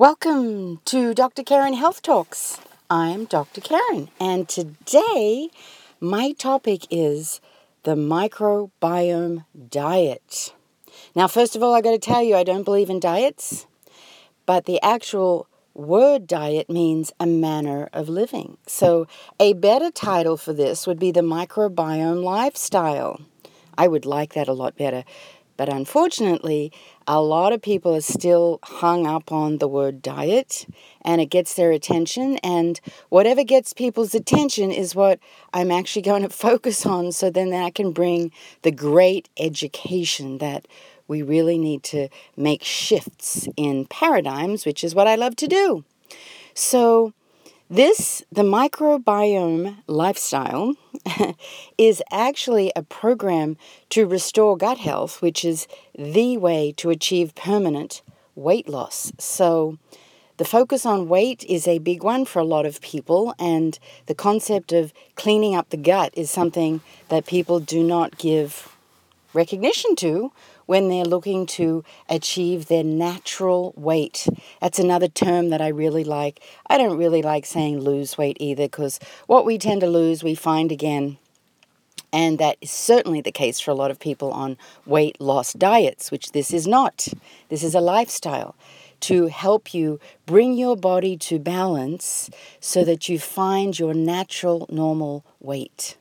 Welcome to Dr. Karen Health Talks. I'm Dr. Karen, and today my topic is the microbiome diet. Now, first of all, I got to tell you, I don't believe in diets, but the actual word diet means a manner of living. So, a better title for this would be the microbiome lifestyle. I would like that a lot better. But unfortunately, a lot of people are still hung up on the word diet and it gets their attention. And whatever gets people's attention is what I'm actually going to focus on so then I can bring the great education that we really need to make shifts in paradigms, which is what I love to do. So, this, the microbiome lifestyle, is actually a program to restore gut health, which is the way to achieve permanent weight loss. So, the focus on weight is a big one for a lot of people, and the concept of cleaning up the gut is something that people do not give recognition to when they're looking to achieve their natural weight. That's another term that I really like. I don't really like saying lose weight either because what we tend to lose, we find again. And that is certainly the case for a lot of people on weight loss diets, which this is not. This is a lifestyle to help you bring your body to balance so that you find your natural normal weight.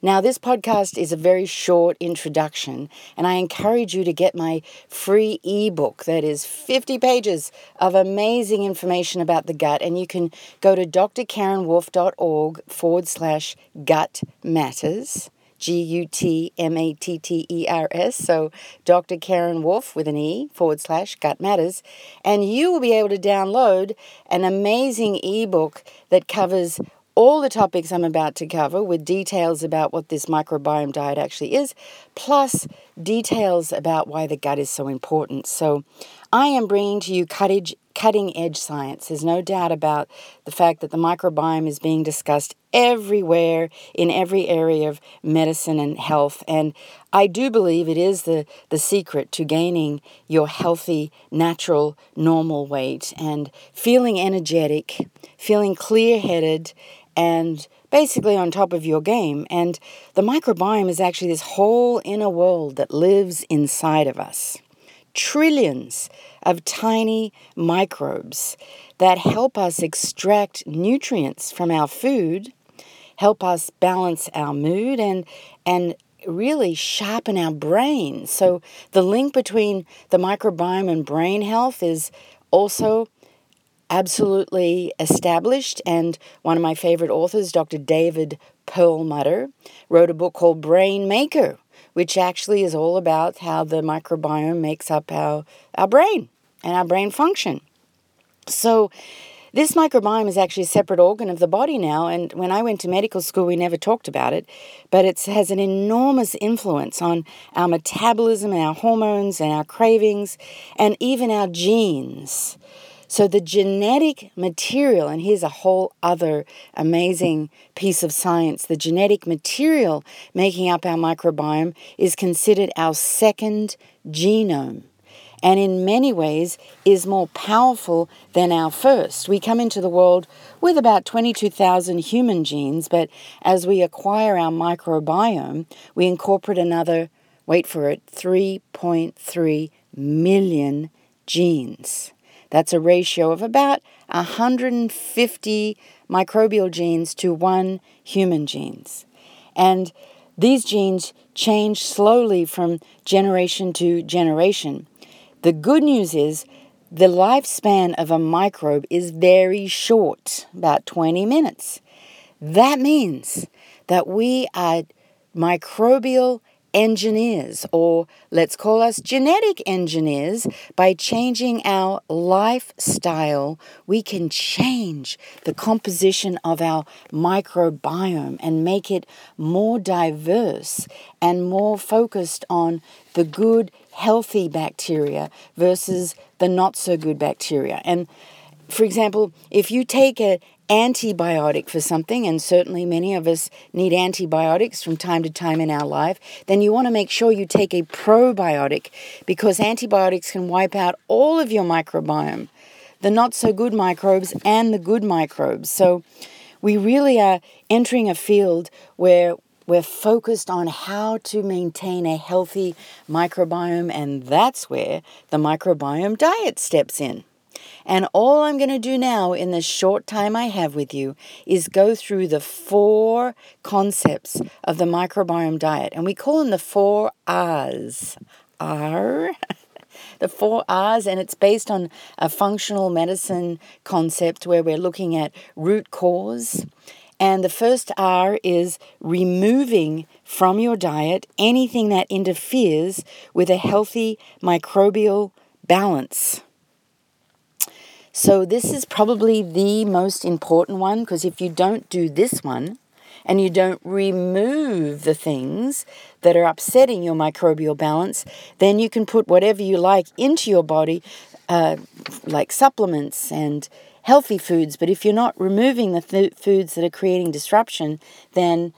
Now, this podcast is a very short introduction, and I encourage you to get my free ebook that is 50 pages of amazing information about the gut. And you can go to drkarenwolfe.org forward slash gut matters. G U T M A T T E R S. So, Dr. Karen Wolfe with an E forward slash gut matters. And you will be able to download an amazing ebook that covers all the topics I'm about to cover with details about what this microbiome diet actually is, plus details about why the gut is so important. So, I am bringing to you cutting, cutting edge science. There's no doubt about the fact that the microbiome is being discussed everywhere in every area of medicine and health. And I do believe it is the, the secret to gaining your healthy, natural, normal weight and feeling energetic, feeling clear headed, and basically on top of your game. And the microbiome is actually this whole inner world that lives inside of us. Trillions of tiny microbes that help us extract nutrients from our food, help us balance our mood, and, and really sharpen our brain. So, the link between the microbiome and brain health is also absolutely established. And one of my favorite authors, Dr. David Perlmutter, wrote a book called Brain Maker, which actually is all about how the microbiome makes up our, our brain and our brain function. So, this microbiome is actually a separate organ of the body now, and when I went to medical school, we never talked about it, but it has an enormous influence on our metabolism our hormones and our cravings and even our genes. So the genetic material, and here's a whole other amazing piece of science the genetic material making up our microbiome is considered our second genome. And in many ways is more powerful than our first. We come into the world with about 22,000 human genes, but as we acquire our microbiome, we incorporate another, wait for it, 3.3 million genes. That's a ratio of about 150 microbial genes to one human genes. And these genes change slowly from generation to generation. The good news is the lifespan of a microbe is very short, about 20 minutes. That means that we are microbial engineers, or let's call us genetic engineers, by changing our lifestyle, we can change the composition of our microbiome and make it more diverse and more focused on the good, healthy bacteria versus the not so good bacteria. And for example, if you take a, antibiotic for something, and certainly many of us need antibiotics from time to time in our life, then you want to make sure you take a probiotic because antibiotics can wipe out all of your microbiome the not so good microbes and the good microbes. So we really are entering a field where we're focused on how to maintain a healthy microbiome, and that's where the microbiome diet steps in. And all I'm going to do now in the short time I have with you is go through the four concepts of the microbiome diet. And we call them the four R's. R, the four R's, and it's based on a functional medicine concept where we're looking at root cause. And the first R is removing from your diet anything that interferes with a healthy microbial balance. So, this is probably the most important one because if you don't do this one and you don't remove the things that are upsetting your microbial balance, then you can put whatever you like into your body, uh, like supplements and healthy foods. But if you're not removing the th- foods that are creating disruption, then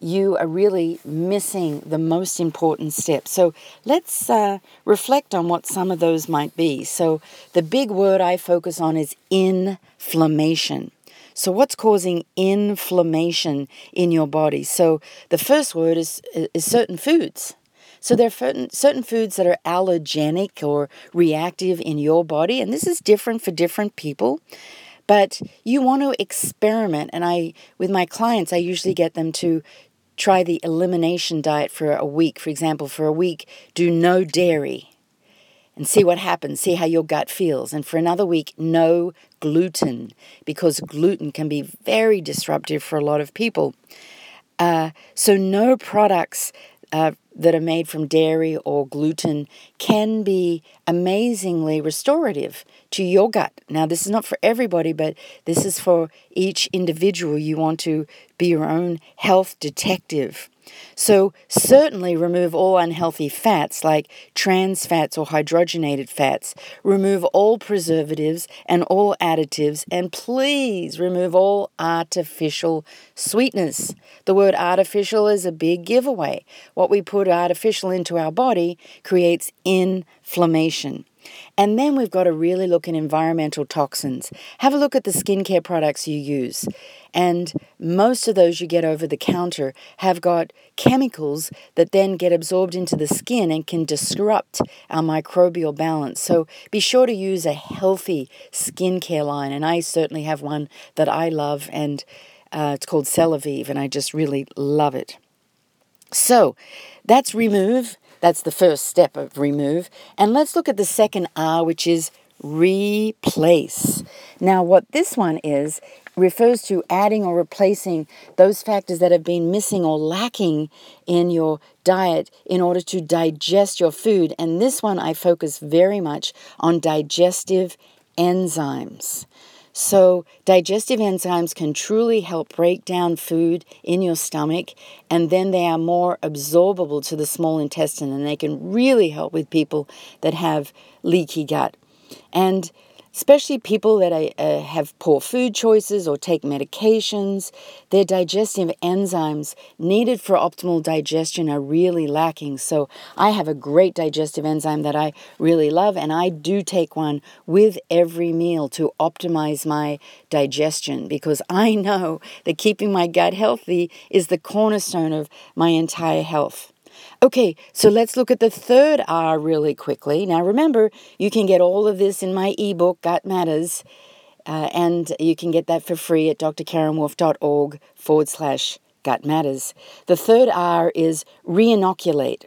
you are really missing the most important step. So let's uh, reflect on what some of those might be. So, the big word I focus on is inflammation. So, what's causing inflammation in your body? So, the first word is, is certain foods. So, there are certain foods that are allergenic or reactive in your body, and this is different for different people but you want to experiment and i with my clients i usually get them to try the elimination diet for a week. For example, for a week, do no dairy and see what happens, see how your gut feels. And for another week, no gluten, because gluten can be very disruptive for a lot of people. Uh, so, no products uh, that are made from dairy or gluten can be amazingly restorative to your gut. Now, this is not for everybody, but this is for each individual. You want to be your own health detective. So, certainly remove all unhealthy fats like trans fats or hydrogenated fats. Remove all preservatives and all additives, and please remove all artificial sweetness. The word artificial is a big giveaway. What we put artificial into our body creates inflammation. And then we've got to really look at environmental toxins. Have a look at the skincare products you use. And most of those you get over the counter have got chemicals that then get absorbed into the skin and can disrupt our microbial balance. So be sure to use a healthy skincare line. And I certainly have one that I love, and uh, it's called Celavive, and I just really love it. So that's remove. That's the first step of remove. And let's look at the second R, which is replace. Now, what this one is, refers to adding or replacing those factors that have been missing or lacking in your diet in order to digest your food. And this one I focus very much on digestive enzymes. So, digestive enzymes can truly help break down food in your stomach, and then they are more absorbable to the small intestine, and they can really help with people that have leaky gut. And especially people that uh, have poor food choices or take medications, their digestive enzymes needed for optimal digestion are really lacking. So, I have a great digestive enzyme that I really love, and I do take one with every meal to optimize my digestion because I know that keeping my gut healthy is the cornerstone of my entire health. Okay, so let's look at the third R really quickly. Now, remember, you can get all of this in my ebook, Gut Matters, uh, and you can get that for free at drkarenwolfe.org forward slash gut matters. The third R is reinoculate.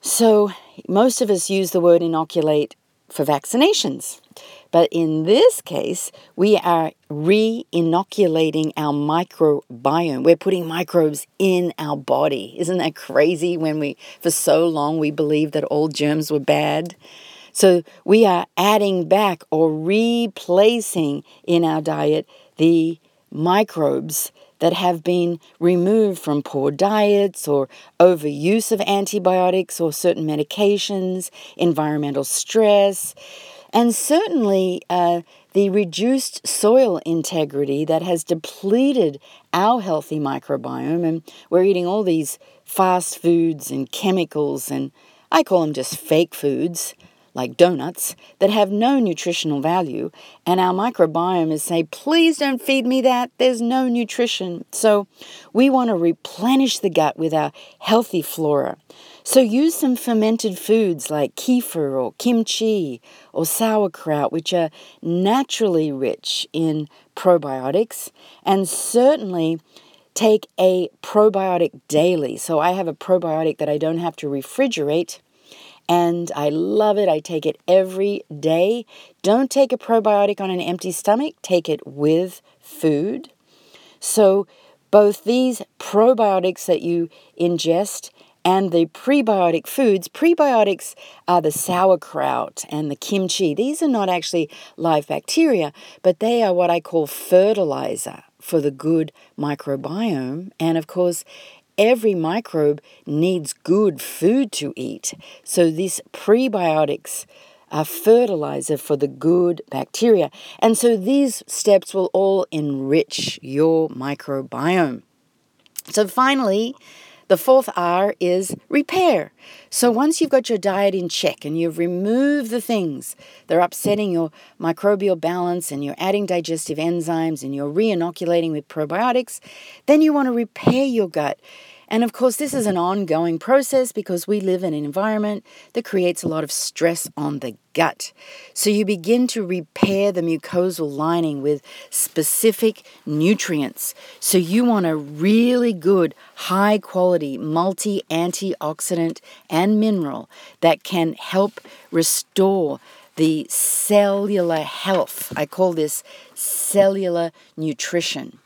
So, most of us use the word inoculate for vaccinations. But in this case, we are re inoculating our microbiome. We're putting microbes in our body. Isn't that crazy when we, for so long, we believed that all germs were bad? So we are adding back or replacing in our diet the microbes that have been removed from poor diets or overuse of antibiotics or certain medications, environmental stress. And certainly, uh, the reduced soil integrity that has depleted our healthy microbiome, and we're eating all these fast foods and chemicals, and I call them just fake foods, like donuts, that have no nutritional value, and our microbiome is saying, please don't feed me that, there's no nutrition. So we want to replenish the gut with our healthy flora. So use some fermented foods like kefir or kimchi or sauerkraut, which are naturally rich in probiotics, and certainly take a probiotic daily. So I have a probiotic that I don't have to refrigerate and I love it. I take it every day. Don't take a probiotic on an empty stomach, take it with food. So, both these probiotics that you ingest and the prebiotic foods, prebiotics are the sauerkraut and the kimchi. These are not actually live bacteria, but they are what I call fertilizer for the good microbiome. And of course, every microbe needs good food to eat. So these prebiotics are fertilizer for the good bacteria. And so these steps will all enrich your microbiome. So finally, the fourth R is repair. So once you've got your diet in check and you've removed the things that are upsetting your microbial balance and you're adding digestive enzymes and you're re-inoculating with probiotics, then you want to repair your gut and of course, this is an ongoing process because we live in an environment that creates a lot of stress on the gut. So you begin to repair the mucosal lining with specific nutrients. So you want a really good, high quality, multi antioxidant and mineral that can help restore the cellular health. I call this cellular nutrition.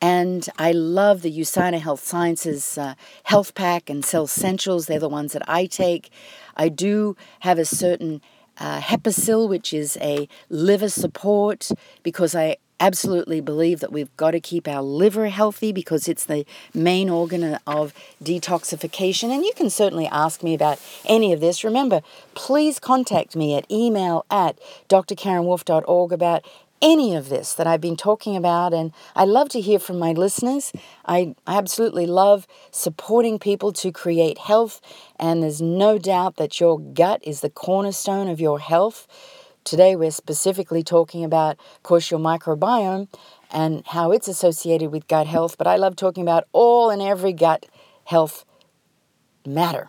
And I love the USANA Health Sciences uh, HealthPak and CellSentials. They're the ones that I take. I do have a certain uh, Hepasil, which is a liver support, because I absolutely believe that we've got to keep our liver healthy because it's the main organ of detoxification. And you can certainly ask me about any of this. Remember, please contact me at email at drkarenwolfe.org about any of this that I've been talking about. And I love to hear from my listeners. I absolutely love supporting people to create health. And there's no doubt that your gut is the cornerstone of your health. Today, we're specifically talking about, of course, your microbiome and how it's associated with gut health. But I love talking about all and every gut health matter.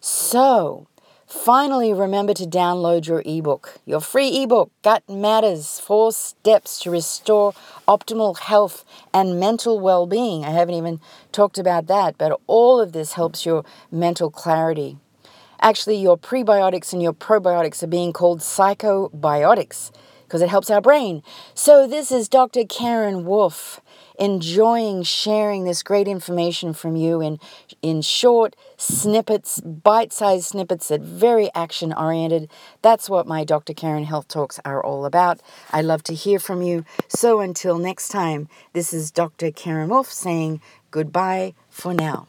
So, Finally, remember to download your ebook, your free ebook, Gut Matters Four Steps to Restore Optimal Health and Mental Well Being. I haven't even talked about that, but all of this helps your mental clarity. Actually, your prebiotics and your probiotics are being called psychobiotics because it helps our brain. So, this is Dr. Karen Wolfe enjoying sharing this great information from you in, in short snippets, bite sized snippets that very action oriented. That's what my Dr. Karen Health Talks are all about. I love to hear from you. So until next time, this is Dr. Karen Wolfe saying goodbye for now.